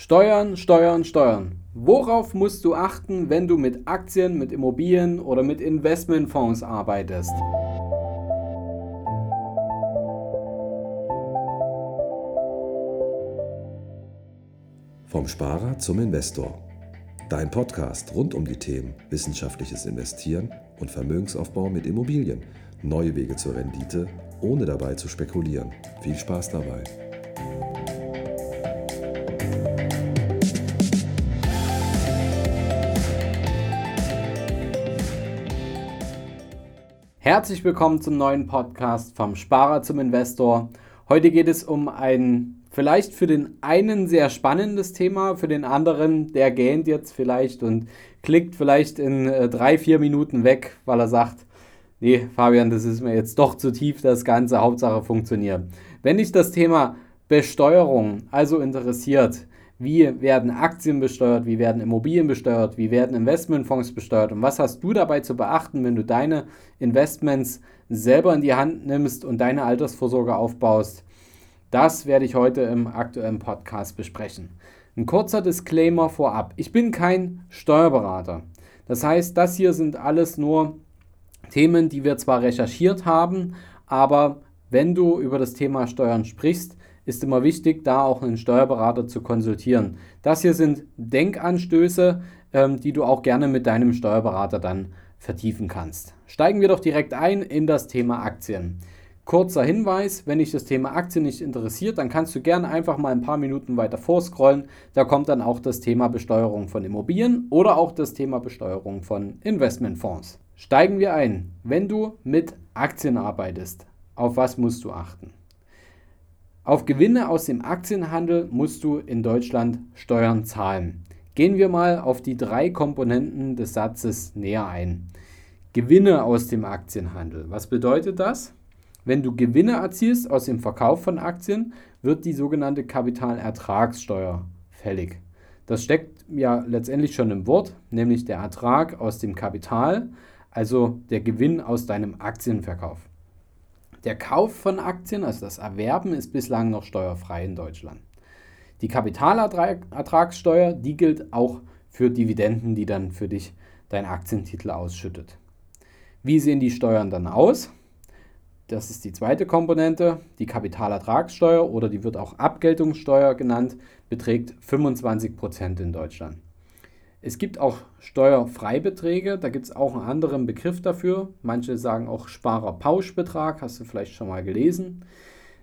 Steuern, Steuern, Steuern. Worauf musst du achten, wenn du mit Aktien, mit Immobilien oder mit Investmentfonds arbeitest? Vom Sparer zum Investor. Dein Podcast rund um die Themen wissenschaftliches Investieren und Vermögensaufbau mit Immobilien. Neue Wege zur Rendite, ohne dabei zu spekulieren. Viel Spaß dabei. Herzlich willkommen zum neuen Podcast vom Sparer zum Investor. Heute geht es um ein vielleicht für den einen sehr spannendes Thema, für den anderen, der gähnt jetzt vielleicht und klickt vielleicht in äh, drei, vier Minuten weg, weil er sagt, nee, Fabian, das ist mir jetzt doch zu tief, das Ganze, Hauptsache funktioniert. Wenn dich das Thema Besteuerung also interessiert, wie werden Aktien besteuert, wie werden Immobilien besteuert, wie werden Investmentfonds besteuert und was hast du dabei zu beachten, wenn du deine Investments selber in die Hand nimmst und deine Altersvorsorge aufbaust. Das werde ich heute im aktuellen Podcast besprechen. Ein kurzer Disclaimer vorab. Ich bin kein Steuerberater. Das heißt, das hier sind alles nur Themen, die wir zwar recherchiert haben, aber wenn du über das Thema Steuern sprichst, ist immer wichtig, da auch einen Steuerberater zu konsultieren. Das hier sind Denkanstöße, ähm, die du auch gerne mit deinem Steuerberater dann vertiefen kannst. Steigen wir doch direkt ein in das Thema Aktien. Kurzer Hinweis, wenn dich das Thema Aktien nicht interessiert, dann kannst du gerne einfach mal ein paar Minuten weiter vorscrollen. Da kommt dann auch das Thema Besteuerung von Immobilien oder auch das Thema Besteuerung von Investmentfonds. Steigen wir ein. Wenn du mit Aktien arbeitest, auf was musst du achten? Auf Gewinne aus dem Aktienhandel musst du in Deutschland Steuern zahlen. Gehen wir mal auf die drei Komponenten des Satzes näher ein. Gewinne aus dem Aktienhandel. Was bedeutet das? Wenn du Gewinne erzielst aus dem Verkauf von Aktien, wird die sogenannte Kapitalertragssteuer fällig. Das steckt ja letztendlich schon im Wort, nämlich der Ertrag aus dem Kapital, also der Gewinn aus deinem Aktienverkauf. Der Kauf von Aktien, also das Erwerben, ist bislang noch steuerfrei in Deutschland. Die Kapitalertragssteuer, die gilt auch für Dividenden, die dann für dich dein Aktientitel ausschüttet. Wie sehen die Steuern dann aus? Das ist die zweite Komponente. Die Kapitalertragssteuer oder die wird auch Abgeltungssteuer genannt, beträgt 25% in Deutschland. Es gibt auch Steuerfreibeträge, da gibt es auch einen anderen Begriff dafür. Manche sagen auch Sparerpauschbetrag, hast du vielleicht schon mal gelesen.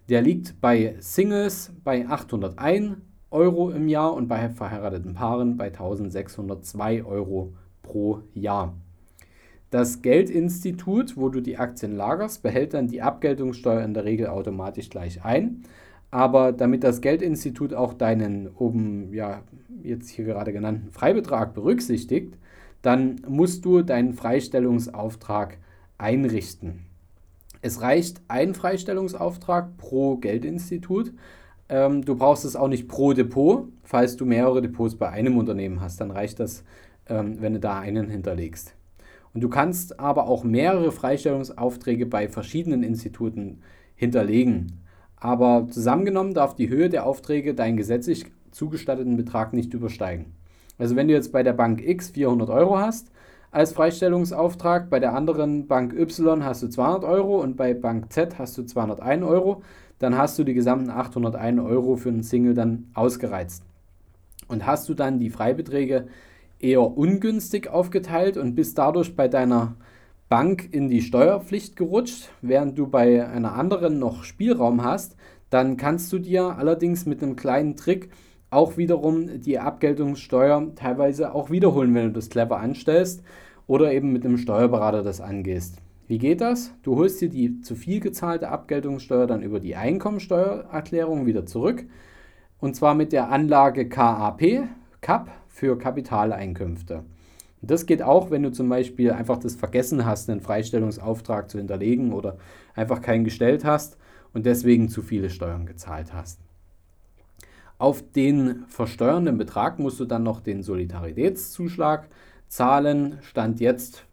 Der liegt bei Singles bei 801 Euro im Jahr und bei verheirateten Paaren bei 1602 Euro pro Jahr. Das Geldinstitut, wo du die Aktien lagerst, behält dann die Abgeltungssteuer in der Regel automatisch gleich ein. Aber damit das Geldinstitut auch deinen oben, ja, jetzt hier gerade genannten Freibetrag berücksichtigt, dann musst du deinen Freistellungsauftrag einrichten. Es reicht ein Freistellungsauftrag pro Geldinstitut. Ähm, du brauchst es auch nicht pro Depot. Falls du mehrere Depots bei einem Unternehmen hast, dann reicht das, ähm, wenn du da einen hinterlegst. Und du kannst aber auch mehrere Freistellungsaufträge bei verschiedenen Instituten hinterlegen. Aber zusammengenommen darf die Höhe der Aufträge deinen gesetzlich zugestatteten Betrag nicht übersteigen. Also wenn du jetzt bei der Bank X 400 Euro hast als Freistellungsauftrag, bei der anderen Bank Y hast du 200 Euro und bei Bank Z hast du 201 Euro, dann hast du die gesamten 801 Euro für einen Single dann ausgereizt. Und hast du dann die Freibeträge eher ungünstig aufgeteilt und bist dadurch bei deiner Bank in die Steuerpflicht gerutscht, während du bei einer anderen noch Spielraum hast, dann kannst du dir allerdings mit einem kleinen Trick auch wiederum die Abgeltungssteuer teilweise auch wiederholen, wenn du das clever anstellst oder eben mit einem Steuerberater das angehst. Wie geht das? Du holst dir die zu viel gezahlte Abgeltungssteuer dann über die Einkommensteuererklärung wieder zurück und zwar mit der Anlage KAP, CAP für Kapitaleinkünfte. Das geht auch, wenn du zum Beispiel einfach das vergessen hast, einen Freistellungsauftrag zu hinterlegen oder einfach keinen gestellt hast und deswegen zu viele Steuern gezahlt hast. Auf den versteuernden Betrag musst du dann noch den Solidaritätszuschlag zahlen. Stand jetzt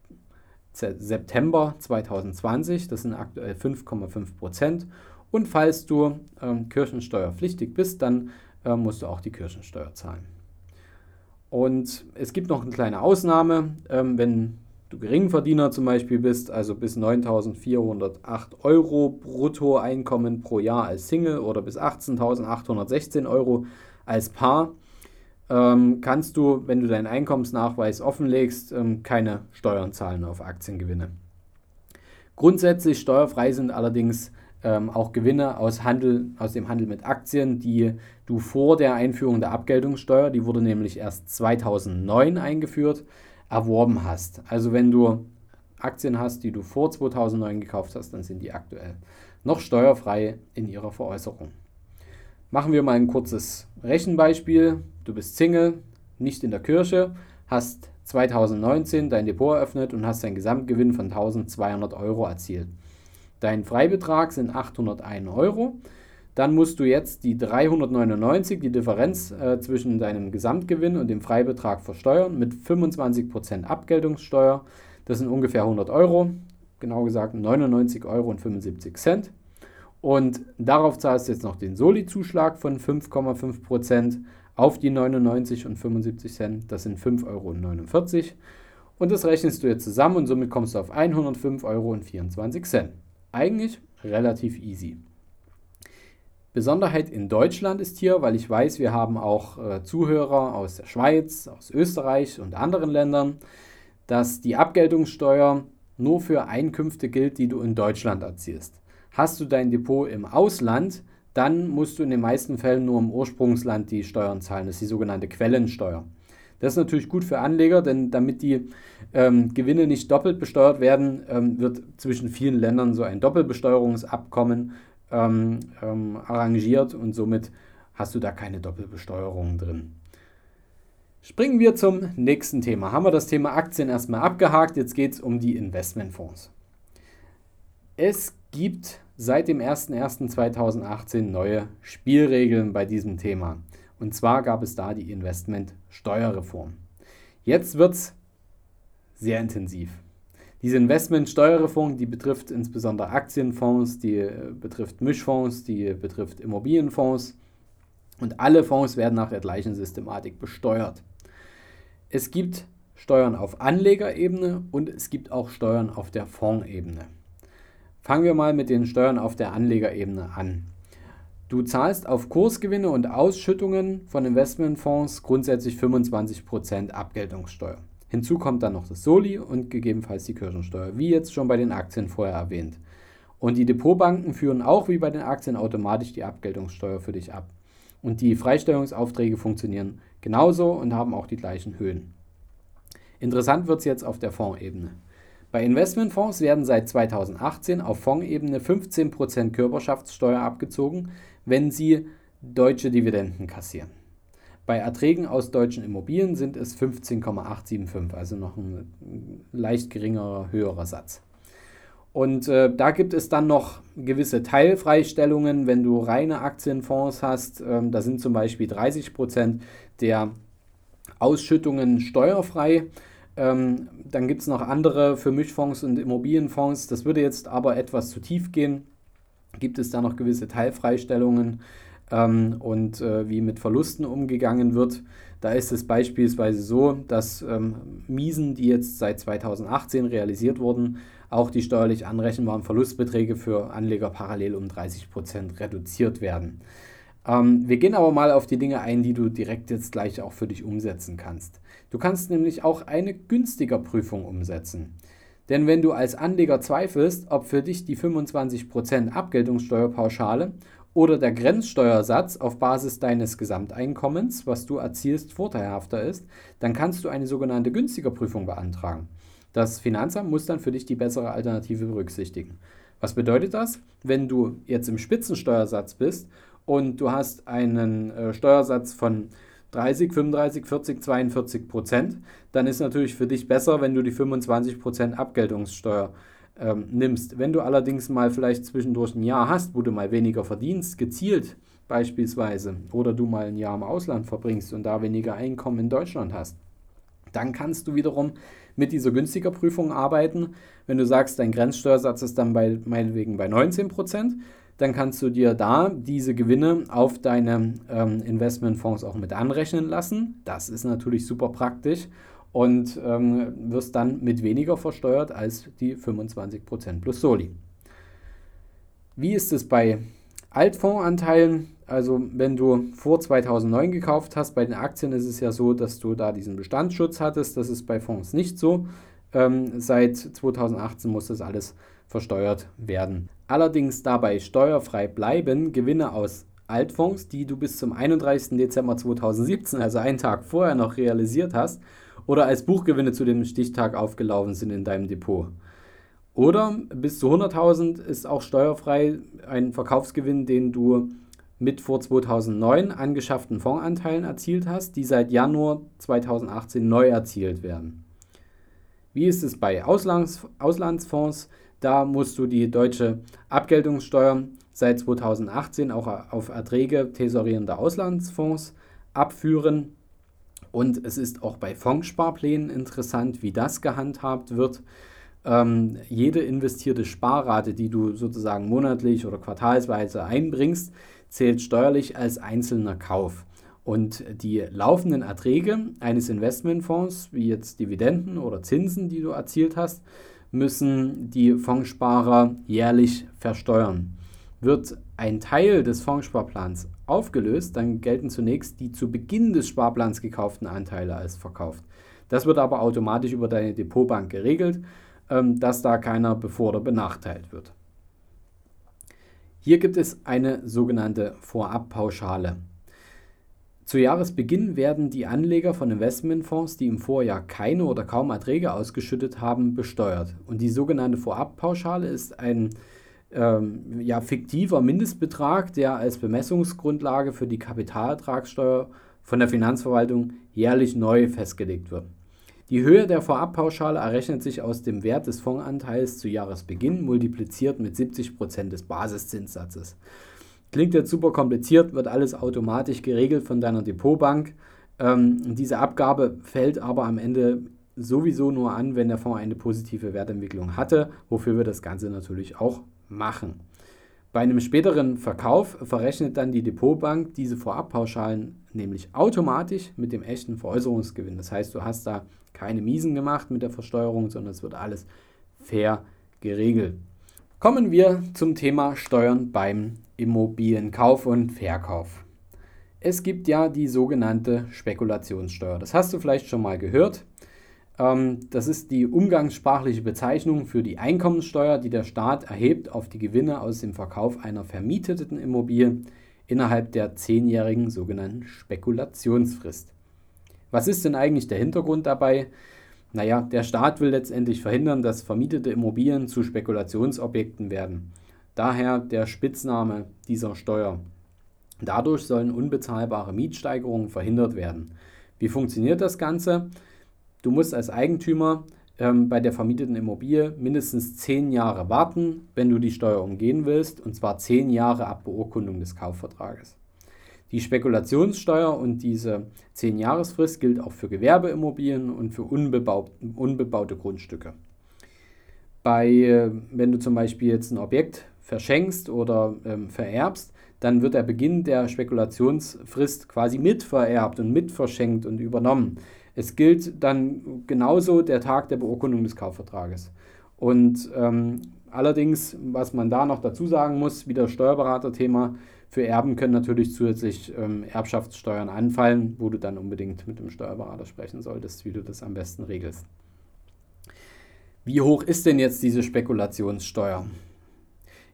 September 2020, das sind aktuell 5,5 Prozent. Und falls du ähm, kirchensteuerpflichtig bist, dann äh, musst du auch die Kirchensteuer zahlen. Und es gibt noch eine kleine Ausnahme, ähm, wenn du Geringverdiener zum Beispiel bist, also bis 9.408 Euro Bruttoeinkommen pro Jahr als Single oder bis 18.816 Euro als Paar, ähm, kannst du, wenn du deinen Einkommensnachweis offenlegst, ähm, keine Steuern zahlen auf Aktiengewinne. Grundsätzlich steuerfrei sind allerdings ähm, auch Gewinne aus, Handel, aus dem Handel mit Aktien, die du vor der Einführung der Abgeltungssteuer, die wurde nämlich erst 2009 eingeführt, erworben hast. Also wenn du Aktien hast, die du vor 2009 gekauft hast, dann sind die aktuell noch steuerfrei in ihrer Veräußerung. Machen wir mal ein kurzes Rechenbeispiel. Du bist Single, nicht in der Kirche, hast 2019 dein Depot eröffnet und hast einen Gesamtgewinn von 1200 Euro erzielt. Dein Freibetrag sind 801 Euro. Dann musst du jetzt die 399, die Differenz äh, zwischen deinem Gesamtgewinn und dem Freibetrag versteuern mit 25% Abgeltungssteuer. Das sind ungefähr 100 Euro, genau gesagt 99 Euro und 75 Cent. Und darauf zahlst du jetzt noch den Soli-Zuschlag von 5,5% auf die 99 und 75 Cent. Das sind 5,49 Euro. Und das rechnest du jetzt zusammen und somit kommst du auf 105,24 Euro. Eigentlich relativ easy. Besonderheit in Deutschland ist hier, weil ich weiß, wir haben auch äh, Zuhörer aus der Schweiz, aus Österreich und anderen Ländern, dass die Abgeltungssteuer nur für Einkünfte gilt, die du in Deutschland erzielst. Hast du dein Depot im Ausland, dann musst du in den meisten Fällen nur im Ursprungsland die Steuern zahlen. Das ist die sogenannte Quellensteuer. Das ist natürlich gut für Anleger, denn damit die ähm, Gewinne nicht doppelt besteuert werden, ähm, wird zwischen vielen Ländern so ein Doppelbesteuerungsabkommen ähm, ähm, arrangiert und somit hast du da keine Doppelbesteuerung drin. Springen wir zum nächsten Thema. Haben wir das Thema Aktien erstmal abgehakt, jetzt geht es um die Investmentfonds. Es gibt seit dem 01.01.2018 neue Spielregeln bei diesem Thema. Und zwar gab es da die Investmentsteuerreform. Jetzt wird es sehr intensiv. Diese Investmentsteuerreform, die betrifft insbesondere Aktienfonds, die äh, betrifft Mischfonds, die betrifft Immobilienfonds und alle Fonds werden nach der gleichen Systematik besteuert. Es gibt Steuern auf Anlegerebene und es gibt auch Steuern auf der Fondsebene. Fangen wir mal mit den Steuern auf der Anlegerebene an. Du zahlst auf Kursgewinne und Ausschüttungen von Investmentfonds grundsätzlich 25% Abgeltungssteuer. Hinzu kommt dann noch das Soli und gegebenenfalls die Kirchensteuer, wie jetzt schon bei den Aktien vorher erwähnt. Und die Depotbanken führen auch wie bei den Aktien automatisch die Abgeltungssteuer für dich ab. Und die Freistellungsaufträge funktionieren genauso und haben auch die gleichen Höhen. Interessant wird es jetzt auf der Fondsebene. Bei Investmentfonds werden seit 2018 auf Fondsebene 15% Körperschaftssteuer abgezogen, wenn sie deutsche Dividenden kassieren. Bei Erträgen aus deutschen Immobilien sind es 15,875, also noch ein leicht geringerer, höherer Satz. Und äh, da gibt es dann noch gewisse Teilfreistellungen, wenn du reine Aktienfonds hast. Ähm, da sind zum Beispiel 30 Prozent der Ausschüttungen steuerfrei. Ähm, dann gibt es noch andere für Mischfonds und Immobilienfonds. Das würde jetzt aber etwas zu tief gehen gibt es da noch gewisse Teilfreistellungen ähm, und äh, wie mit Verlusten umgegangen wird. Da ist es beispielsweise so, dass ähm, Miesen, die jetzt seit 2018 realisiert wurden, auch die steuerlich anrechenbaren Verlustbeträge für Anleger parallel um 30 Prozent reduziert werden. Ähm, wir gehen aber mal auf die Dinge ein, die du direkt jetzt gleich auch für dich umsetzen kannst. Du kannst nämlich auch eine günstiger Prüfung umsetzen. Denn wenn du als Anleger zweifelst, ob für dich die 25% Abgeltungssteuerpauschale oder der Grenzsteuersatz auf Basis deines Gesamteinkommens, was du erzielst, vorteilhafter ist, dann kannst du eine sogenannte günstiger Prüfung beantragen. Das Finanzamt muss dann für dich die bessere Alternative berücksichtigen. Was bedeutet das? Wenn du jetzt im Spitzensteuersatz bist und du hast einen äh, Steuersatz von 30, 35, 40, 42 Prozent, dann ist natürlich für dich besser, wenn du die 25 Prozent Abgeltungssteuer ähm, nimmst. Wenn du allerdings mal vielleicht zwischendurch ein Jahr hast, wo du mal weniger verdienst, gezielt beispielsweise, oder du mal ein Jahr im Ausland verbringst und da weniger Einkommen in Deutschland hast, dann kannst du wiederum mit dieser günstiger Prüfung arbeiten. Wenn du sagst, dein Grenzsteuersatz ist dann bei, meinetwegen bei 19 Prozent, dann kannst du dir da diese Gewinne auf deine ähm, Investmentfonds auch mit anrechnen lassen. Das ist natürlich super praktisch und ähm, wirst dann mit weniger versteuert als die 25% plus Soli. Wie ist es bei Altfondsanteilen? Also wenn du vor 2009 gekauft hast, bei den Aktien ist es ja so, dass du da diesen Bestandsschutz hattest. Das ist bei Fonds nicht so. Ähm, seit 2018 muss das alles versteuert werden. Allerdings dabei steuerfrei bleiben Gewinne aus Altfonds, die du bis zum 31. Dezember 2017, also einen Tag vorher noch realisiert hast, oder als Buchgewinne zu dem Stichtag aufgelaufen sind in deinem Depot. Oder bis zu 100.000 ist auch steuerfrei ein Verkaufsgewinn, den du mit vor 2009 angeschafften Fondsanteilen erzielt hast, die seit Januar 2018 neu erzielt werden. Wie ist es bei Auslands Auslandsfonds? Da musst du die deutsche Abgeltungssteuer seit 2018 auch auf Erträge tesorierender Auslandsfonds abführen. Und es ist auch bei Fondssparplänen interessant, wie das gehandhabt wird. Ähm, jede investierte Sparrate, die du sozusagen monatlich oder quartalsweise einbringst, zählt steuerlich als einzelner Kauf. Und die laufenden Erträge eines Investmentfonds, wie jetzt Dividenden oder Zinsen, die du erzielt hast, müssen die Fondssparer jährlich versteuern. Wird ein Teil des Fondssparplans aufgelöst, dann gelten zunächst die zu Beginn des Sparplans gekauften Anteile als verkauft. Das wird aber automatisch über deine Depotbank geregelt, ähm, dass da keiner bevor oder benachteilt wird. Hier gibt es eine sogenannte Vorabpauschale. Zu Jahresbeginn werden die Anleger von Investmentfonds, die im Vorjahr keine oder kaum Erträge ausgeschüttet haben, besteuert. Und die sogenannte Vorabpauschale ist ein ähm, ja, fiktiver Mindestbetrag, der als Bemessungsgrundlage für die Kapitalertragssteuer von der Finanzverwaltung jährlich neu festgelegt wird. Die Höhe der Vorabpauschale errechnet sich aus dem Wert des Fondsanteils zu Jahresbeginn multipliziert mit 70% des Basiszinssatzes. Klingt jetzt super kompliziert, wird alles automatisch geregelt von deiner Depotbank. Ähm, diese Abgabe fällt aber am Ende sowieso nur an, wenn der Fonds eine positive Wertentwicklung hatte, wofür wir das Ganze natürlich auch machen. Bei einem späteren Verkauf verrechnet dann die Depotbank diese Vorabpauschalen nämlich automatisch mit dem echten Veräußerungsgewinn. Das heißt, du hast da keine Miesen gemacht mit der Versteuerung, sondern es wird alles fair geregelt. Kommen wir zum Thema Steuern beim Immobilienkauf und Verkauf. Es gibt ja die sogenannte Spekulationssteuer. Das hast du vielleicht schon mal gehört. Ähm, das ist die umgangssprachliche Bezeichnung für die Einkommenssteuer, die der Staat erhebt auf die Gewinne aus dem Verkauf einer vermieteten Immobilie innerhalb der zehnjährigen sogenannten Spekulationsfrist. Was ist denn eigentlich der Hintergrund dabei? Naja, der Staat will letztendlich verhindern, dass vermietete Immobilien zu Spekulationsobjekten werden. Daher der Spitzname dieser Steuer. Dadurch sollen unbezahlbare Mietsteigerungen verhindert werden. Wie funktioniert das Ganze? Du musst als Eigentümer ähm, bei der vermieteten Immobilie mindestens zehn Jahre warten, wenn du die Steuer umgehen willst, und zwar zehn Jahre ab Beurkundung des Kaufvertrages. Die Spekulationssteuer und diese 10-Jahresfrist gilt auch für Gewerbeimmobilien und für unbebaut, unbebaute Grundstücke. Bei, äh, wenn du zum Beispiel jetzt ein Objekt verschenkst oder ähm, vererbst, dann wird der Beginn der Spekulationsfrist quasi mitvererbt und mitverschenkt und übernommen. Es gilt dann genauso der Tag der Beurkundung des Kaufvertrages. Und ähm, allerdings, was man da noch dazu sagen muss, wieder Steuerberaterthema, für Erben können natürlich zusätzlich ähm, Erbschaftssteuern anfallen, wo du dann unbedingt mit dem Steuerberater sprechen solltest, wie du das am besten regelst. Wie hoch ist denn jetzt diese Spekulationssteuer?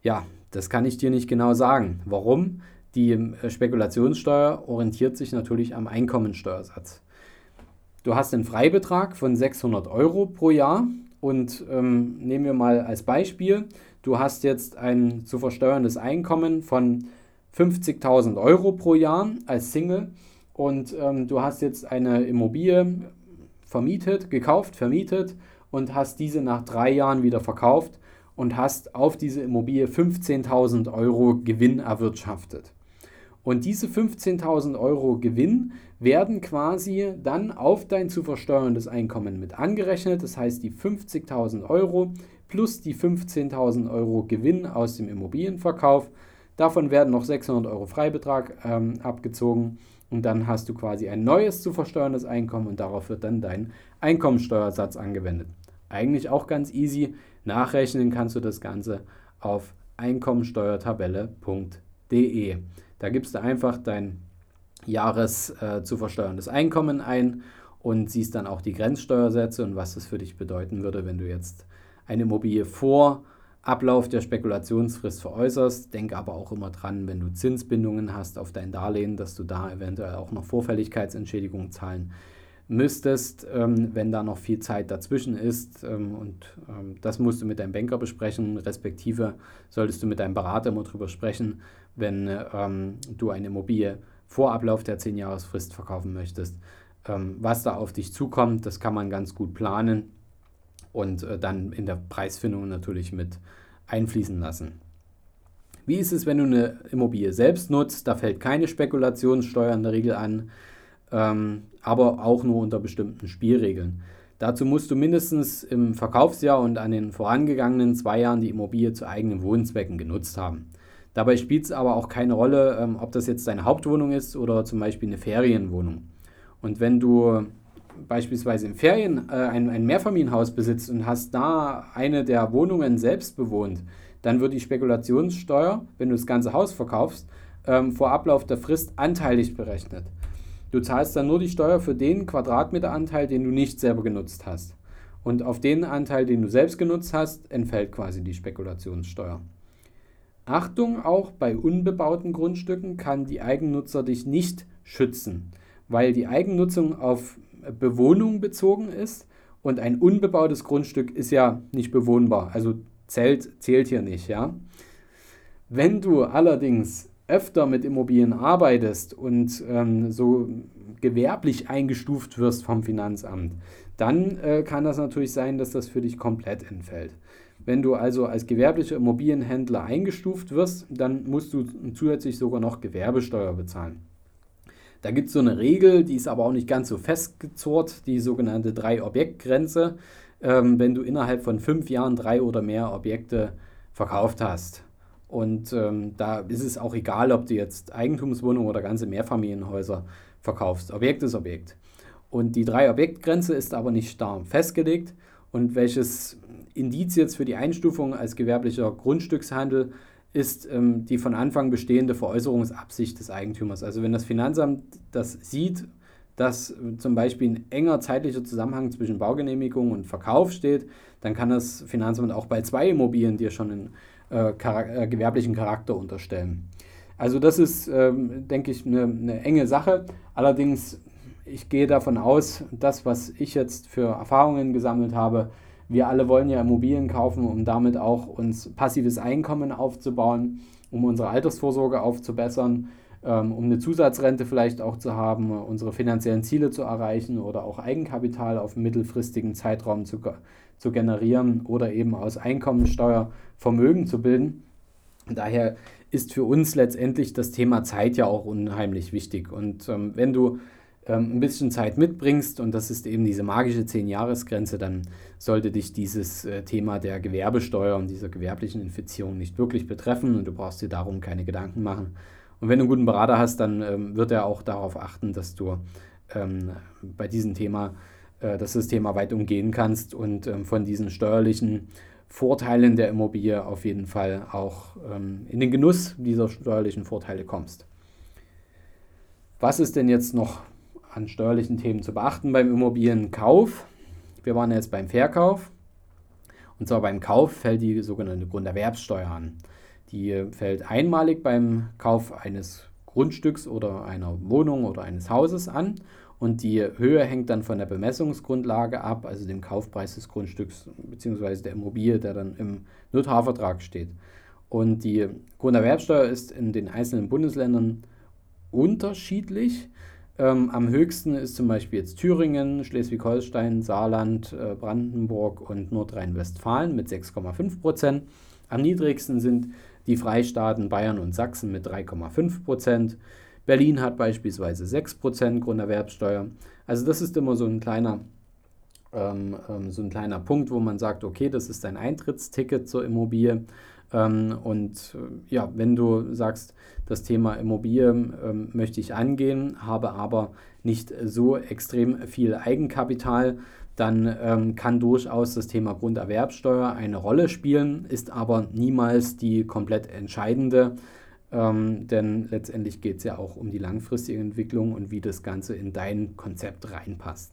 Ja, das kann ich dir nicht genau sagen. Warum? Die äh, Spekulationssteuer orientiert sich natürlich am Einkommensteuersatz. Du hast einen Freibetrag von 600 Euro pro Jahr und ähm, nehmen wir mal als Beispiel, du hast jetzt ein zu versteuerndes Einkommen von 50.000 Euro pro Jahr als Single und ähm, du hast jetzt eine Immobilie vermietet, gekauft, vermietet und hast diese nach drei Jahren wieder verkauft und hast auf diese Immobilie 15.000 Euro Gewinn erwirtschaftet. Und diese 15.000 Euro Gewinn werden quasi dann auf dein zu versteuerndes Einkommen mit angerechnet. Das heißt, die 50.000 Euro plus die 15.000 Euro Gewinn aus dem Immobilienverkauf Davon werden noch 600 Euro Freibetrag ähm, abgezogen und dann hast du quasi ein neues zu versteuerndes Einkommen und darauf wird dann dein Einkommensteuersatz angewendet. Eigentlich auch ganz easy. Nachrechnen kannst du das Ganze auf einkommensteuertabelle.de. Da gibst du einfach dein Jahres äh, zu versteuerndes Einkommen ein und siehst dann auch die Grenzsteuersätze und was das für dich bedeuten würde, wenn du jetzt eine Immobilie vor Ablauf der Spekulationsfrist veräußerst. Denk aber auch immer dran, wenn du Zinsbindungen hast auf dein Darlehen, dass du da eventuell auch noch Vorfälligkeitsentschädigung zahlen müsstest, ähm, wenn da noch viel Zeit dazwischen ist. Ähm, und ähm, das musst du mit deinem Banker besprechen, respektive solltest du mit deinem Berater immer drüber sprechen, wenn ähm, du eine Immobilie vor Ablauf der 10-Jahresfrist verkaufen möchtest. Ähm, was da auf dich zukommt, das kann man ganz gut planen und äh, dann in der Preisfindung natürlich mit einfließen lassen. Wie ist es, wenn du eine Immobilie selbst nutzt? Da fällt keine Spekulationssteuer in der Regel an, ähm, aber auch nur unter bestimmten Spielregeln. Dazu musst du mindestens im Verkaufsjahr und an den vorangegangenen zwei Jahren die Immobilie zu eigenen Wohnzwecken genutzt haben. Dabei spielt es aber auch keine Rolle, ähm, ob das jetzt deine Hauptwohnung ist oder zum Beispiel eine Ferienwohnung. Und wenn du beispielsweise in Ferien äh, ein, ein Mehrfamilienhaus besitzt und hast da eine der Wohnungen selbst bewohnt, dann wird die Spekulationssteuer, wenn du das ganze Haus verkaufst, ähm, vor Ablauf der Frist anteilig berechnet. Du zahlst dann nur die Steuer für den Quadratmeteranteil, den du nicht selber genutzt hast. Und auf den Anteil, den du selbst genutzt hast, entfällt quasi die Spekulationssteuer. Achtung, auch bei unbebauten Grundstücken kann die Eigennutzer dich nicht schützen, weil die Eigennutzung auf Bewohnung bezogen ist und ein unbebautes Grundstück ist ja nicht bewohnbar, also zählt, zählt hier nicht, ja. Wenn du allerdings öfter mit Immobilien arbeitest und ähm, so gewerblich eingestuft wirst vom Finanzamt, dann äh, kann das natürlich sein, dass das für dich komplett entfällt. Wenn du also als gewerblicher Immobilienhändler eingestuft wirst, dann musst du zusätzlich sogar noch Gewerbesteuer bezahlen. Da gibt es so eine Regel, die ist aber auch nicht ganz so festgezurrt, die sogenannte Drei-Objekt-Grenze, ähm, wenn du innerhalb von fünf Jahren drei oder mehr Objekte verkauft hast. Und ähm, da ist es auch egal, ob du jetzt Eigentumswohnungen oder ganze Mehrfamilienhäuser verkaufst. Objekt ist Objekt. Und die Drei-Objekt-Grenze ist aber nicht starr festgelegt. Und welches Indiz jetzt für die Einstufung als gewerblicher Grundstückshandel ist ähm, die von Anfang bestehende Veräußerungsabsicht des Eigentümers. Also wenn das Finanzamt das sieht, dass äh, zum Beispiel ein enger zeitlicher Zusammenhang zwischen Baugenehmigung und Verkauf steht, dann kann das Finanzamt auch bei zwei Immobilien dir schon einen äh, charak äh, gewerblichen Charakter unterstellen. Also das ist, ähm, denke ich, eine, eine enge Sache. Allerdings, ich gehe davon aus, das, was ich jetzt für Erfahrungen gesammelt habe, wir alle wollen ja Immobilien kaufen, um damit auch uns passives Einkommen aufzubauen, um unsere Altersvorsorge aufzubessern, ähm, um eine Zusatzrente vielleicht auch zu haben, unsere finanziellen Ziele zu erreichen oder auch Eigenkapital auf mittelfristigen Zeitraum zu, zu generieren oder eben aus Einkommensteuer Vermögen zu bilden. Daher ist für uns letztendlich das Thema Zeit ja auch unheimlich wichtig. Und ähm, wenn du ähm, ein bisschen Zeit mitbringst, und das ist eben diese magische 10-Jahres-Grenze, dann sollte dich dieses äh, Thema der Gewerbesteuer und dieser gewerblichen Infizierung nicht wirklich betreffen und du brauchst dir darum keine Gedanken machen. Und wenn du einen guten Berater hast, dann ähm, wird er auch darauf achten, dass du ähm, bei diesem Thema, äh, dass du das Thema weit umgehen kannst und ähm, von diesen steuerlichen Vorteilen der Immobilie auf jeden Fall auch ähm, in den Genuss dieser steuerlichen Vorteile kommst. Was ist denn jetzt noch an steuerlichen Themen zu beachten beim Immobilienkauf. Wir waren jetzt beim Verkauf. Und zwar beim Kauf fällt die sogenannte Grunderwerbssteuer an. Die fällt einmalig beim Kauf eines Grundstücks oder einer Wohnung oder eines Hauses an. Und die Höhe hängt dann von der Bemessungsgrundlage ab, also dem Kaufpreis des Grundstücks bzw. der Immobilie, der dann im Notarvertrag steht. Und die Grunderwerbsteuer ist in den einzelnen Bundesländern unterschiedlich. Ähm, am höchsten ist zum Beispiel jetzt Thüringen, Schleswig-Holstein, Saarland, äh, Brandenburg und Nordrhein-Westfalen mit 6,5 Prozent. Am niedrigsten sind die Freistaaten Bayern und Sachsen mit 3,5 Prozent. Berlin hat beispielsweise 6 Prozent Grunderwerbsteuer. Also das ist immer so ein kleiner ähm, ähm, so ein kleiner Punkt, wo man sagt, okay, das ist dein Eintrittsticket zur Immobilie. Ähm, und äh, ja, wenn du sagst, das Thema Immobilie ähm, möchte ich angehen, habe aber nicht so extrem viel Eigenkapital, dann ähm, kann durchaus das Thema Grunderwerbsteuer eine Rolle spielen, ist aber niemals die komplett entscheidende, ähm, denn letztendlich geht es ja auch um die langfristige Entwicklung und wie das Ganze in dein Konzept reinpasst.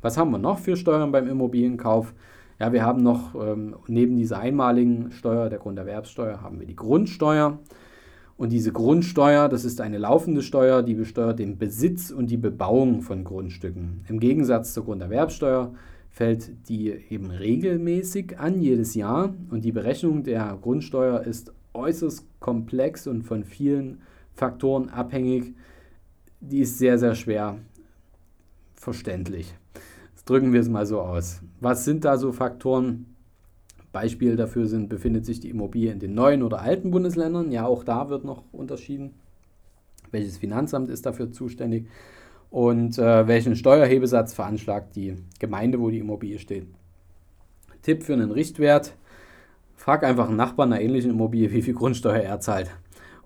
Was haben wir noch für Steuern beim Immobilienkauf? Ja, wir haben noch ähm, neben dieser einmaligen Steuer, der Grunderwerbssteuer, haben wir die Grundsteuer. Und diese Grundsteuer, das ist eine laufende Steuer, die besteuert den Besitz und die Bebauung von Grundstücken. Im Gegensatz zur Grunderwerbssteuer fällt die eben regelmäßig an jedes Jahr und die Berechnung der Grundsteuer ist äußerst komplex und von vielen Faktoren abhängig. Die ist sehr, sehr schwer verständlich. Drücken wir es mal so aus. Was sind da so Faktoren? Beispiel dafür sind, befindet sich die Immobilie in den neuen oder alten Bundesländern. Ja, auch da wird noch unterschieden. Welches Finanzamt ist dafür zuständig? Und äh, welchen Steuerhebesatz veranschlagt die Gemeinde, wo die Immobilie steht? Tipp für einen Richtwert. Frag einfach einen Nachbarn einer ähnlichen Immobilie, wie viel Grundsteuer er zahlt.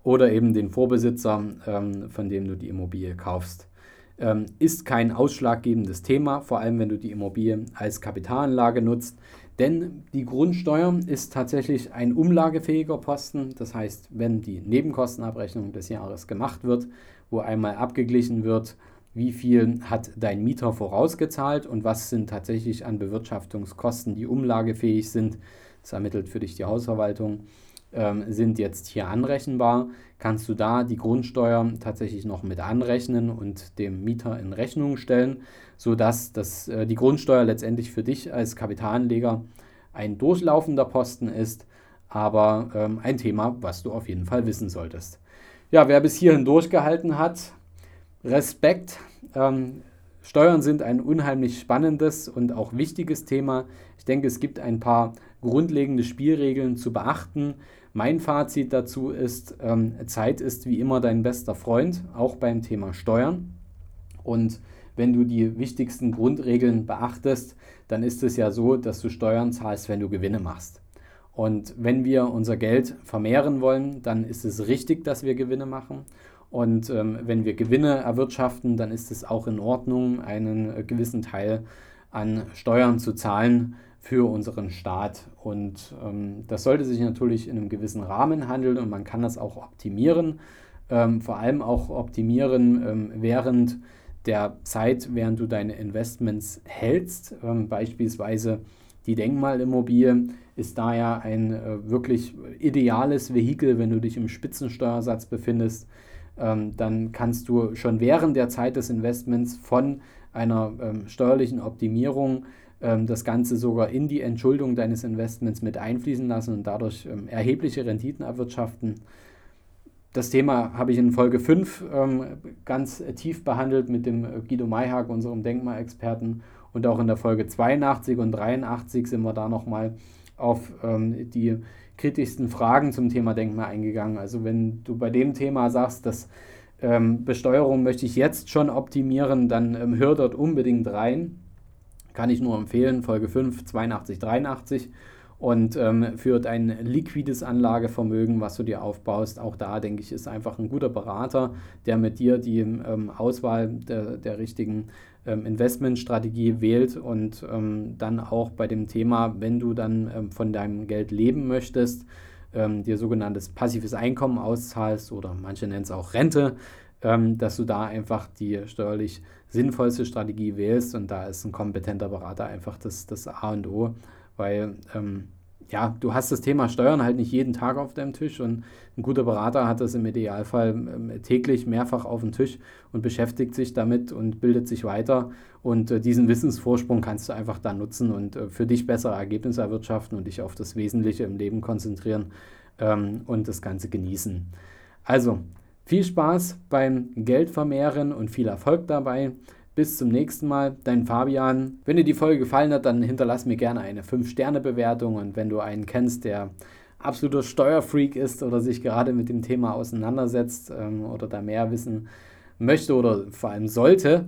Oder eben den Vorbesitzer, ähm, von dem du die Immobilie kaufst. Ähm, ist kein ausschlaggebendes Thema, vor allem wenn du die Immobilie als Kapitalanlage nutzt. Denn die Grundsteuer ist tatsächlich ein umlagefähiger Posten. Das heißt, wenn die Nebenkostenabrechnung des Jahres gemacht wird, wo einmal abgeglichen wird, wie viel hat dein Mieter vorausgezahlt und was sind tatsächlich an Bewirtschaftungskosten, die umlagefähig sind, das ermittelt für dich die Hausverwaltung, ähm, sind jetzt hier anrechenbar, kannst du da die Grundsteuer tatsächlich noch mit anrechnen und dem Mieter in Rechnung stellen, sodass das, äh, die Grundsteuer letztendlich für dich als Kapitalanleger ein durchlaufender Posten ist, aber ähm, ein Thema, was du auf jeden Fall wissen solltest. Ja, wer bis hierhin durchgehalten hat, Respekt. Ähm, Steuern sind ein unheimlich spannendes und auch wichtiges Thema. Ich denke, es gibt ein paar grundlegende Spielregeln zu beachten. Mein Fazit dazu ist, ähm, Zeit ist wie immer dein bester Freund, auch beim Thema Steuern. Und wenn du die wichtigsten Grundregeln beachtest, dann ist es ja so, dass du Steuern zahlst, wenn du Gewinne machst. Und wenn wir unser Geld vermehren wollen, dann ist es richtig, dass wir Gewinne machen. Und ähm, wenn wir Gewinne erwirtschaften, dann ist es auch in Ordnung, einen äh, gewissen Teil an Steuern zu zahlen für unseren Staat. Und ähm, das sollte sich natürlich in einem gewissen Rahmen handeln und man kann das auch optimieren. Ähm, vor allem auch optimieren ähm, während der Zeit, während du deine Investments hältst. Ähm, beispielsweise die Denkmalimmobilie ist da ja ein äh, wirklich ideales Vehikel, wenn du dich im Spitzensteuersatz befindest ähm, dann kannst du schon während der Zeit des Investments von einer ähm, steuerlichen Optimierung ähm, das Ganze sogar in die Entschuldung deines Investments mit einfließen lassen und dadurch ähm, erhebliche Renditen erwirtschaften. Das Thema habe ich in Folge 5 ähm, ganz tief behandelt mit dem äh, Guido Mayhag, unserem Denkmalexperten. Und auch in der Folge 82 und 83 sind wir da nochmal auf ähm, die kritischsten Fragen zum Thema Denkmal eingegangen. Also wenn du bei dem Thema sagst, dass ähm, Besteuerung möchte ich jetzt schon optimieren, dann ähm, hör dort unbedingt rein. Kann ich nur empfehlen, Folge 5, 82, 83. Und ähm, für dein liquides Anlagevermögen, was du dir aufbaust, auch da denke ich, ist einfach ein guter Berater, der mit dir die ähm, Auswahl der, der richtigen ähm, Investmentstrategie wählt und ähm, dann auch bei dem Thema, wenn du dann ähm, von deinem Geld leben möchtest, ähm, dir sogenanntes passives Einkommen auszahlst oder manche nennen es auch Rente, ähm, dass du da einfach die steuerlich sinnvollste Strategie wählst und da ist ein kompetenter Berater einfach das, das A und O, weil ähm, ja, du hast das Thema Steuern halt nicht jeden Tag auf deinem Tisch und ein guter Berater hat das im Idealfall ähm, täglich mehrfach auf dem Tisch und beschäftigt sich damit und bildet sich weiter. Und äh, diesen Wissensvorsprung kannst du einfach dann nutzen und äh, für dich bessere Ergebnisse erwirtschaften und dich auf das Wesentliche im Leben konzentrieren ähm, und das Ganze genießen. Also, viel Spaß beim Geldvermehren und viel Erfolg dabei. Bis zum nächsten Mal, dein Fabian. Wenn dir die Folge gefallen hat, dann hinterlass mir gerne eine 5-Sterne-Bewertung und wenn du einen kennst, der absoluter Steuerfreak ist oder sich gerade mit dem Thema auseinandersetzt ähm, oder da mehr wissen möchte oder vor allem sollte,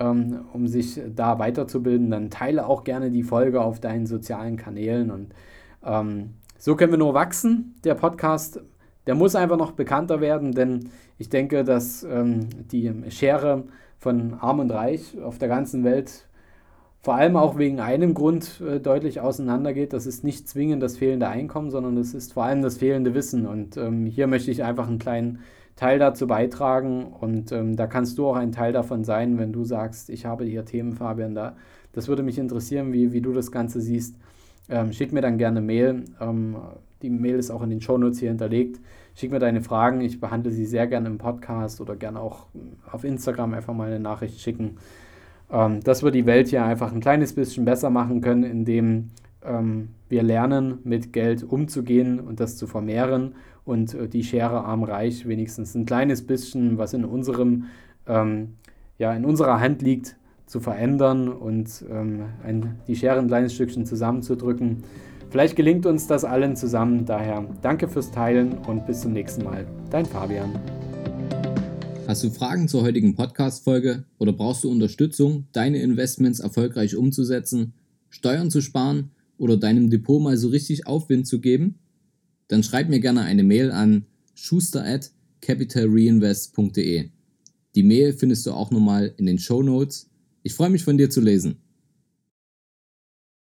ähm, um sich da weiterzubilden, dann teile auch gerne die Folge auf deinen sozialen Kanälen und ähm, so können wir nur wachsen. Der Podcast, der muss einfach noch bekannter werden, denn ich denke, dass ähm, die Schere von Arm und Reich auf der ganzen Welt vor allem auch wegen einem Grund äh, deutlich auseinandergeht. Das ist nicht zwingend das fehlende Einkommen, sondern das ist vor allem das fehlende Wissen. Und ähm, hier möchte ich einfach einen kleinen Teil dazu beitragen. Und ähm, da kannst du auch ein Teil davon sein, wenn du sagst, ich habe hier Themen, Fabian, da. Das würde mich interessieren, wie, wie du das Ganze siehst. Ähm, schick mir dann gerne Mail. Ähm, die Mail ist auch in den Shownotes hier hinterlegt. Schick mir deine Fragen. Ich behandle sie sehr gerne im Podcast oder gerne auch auf Instagram einfach mal eine Nachricht schicken ähm, dass wir die Welt hier einfach ein kleines bisschen besser machen können, indem ähm, wir lernen, mit Geld umzugehen und das zu vermehren und äh, die Schere arm-reich wenigstens ein kleines bisschen, was in unserem, ähm, ja, in unserer Hand liegt, zu verändern und ähm, ein, die Schere ein kleines Stückchen zusammenzudrücken. Vielleicht gelingt uns das allen zusammen. Daher danke fürs Teilen und bis zum nächsten Mal. Dein Fabian. Hast du Fragen zur heutigen Podcast-Folge oder brauchst du Unterstützung, deine Investments erfolgreich umzusetzen, Steuern zu sparen oder deinem Depot mal so richtig Aufwind zu geben? Dann schreib mir gerne eine Mail an schuster at capitalreinvest.de. Die Mail findest du auch nochmal in den Show Notes. Ich freue mich von dir zu lesen.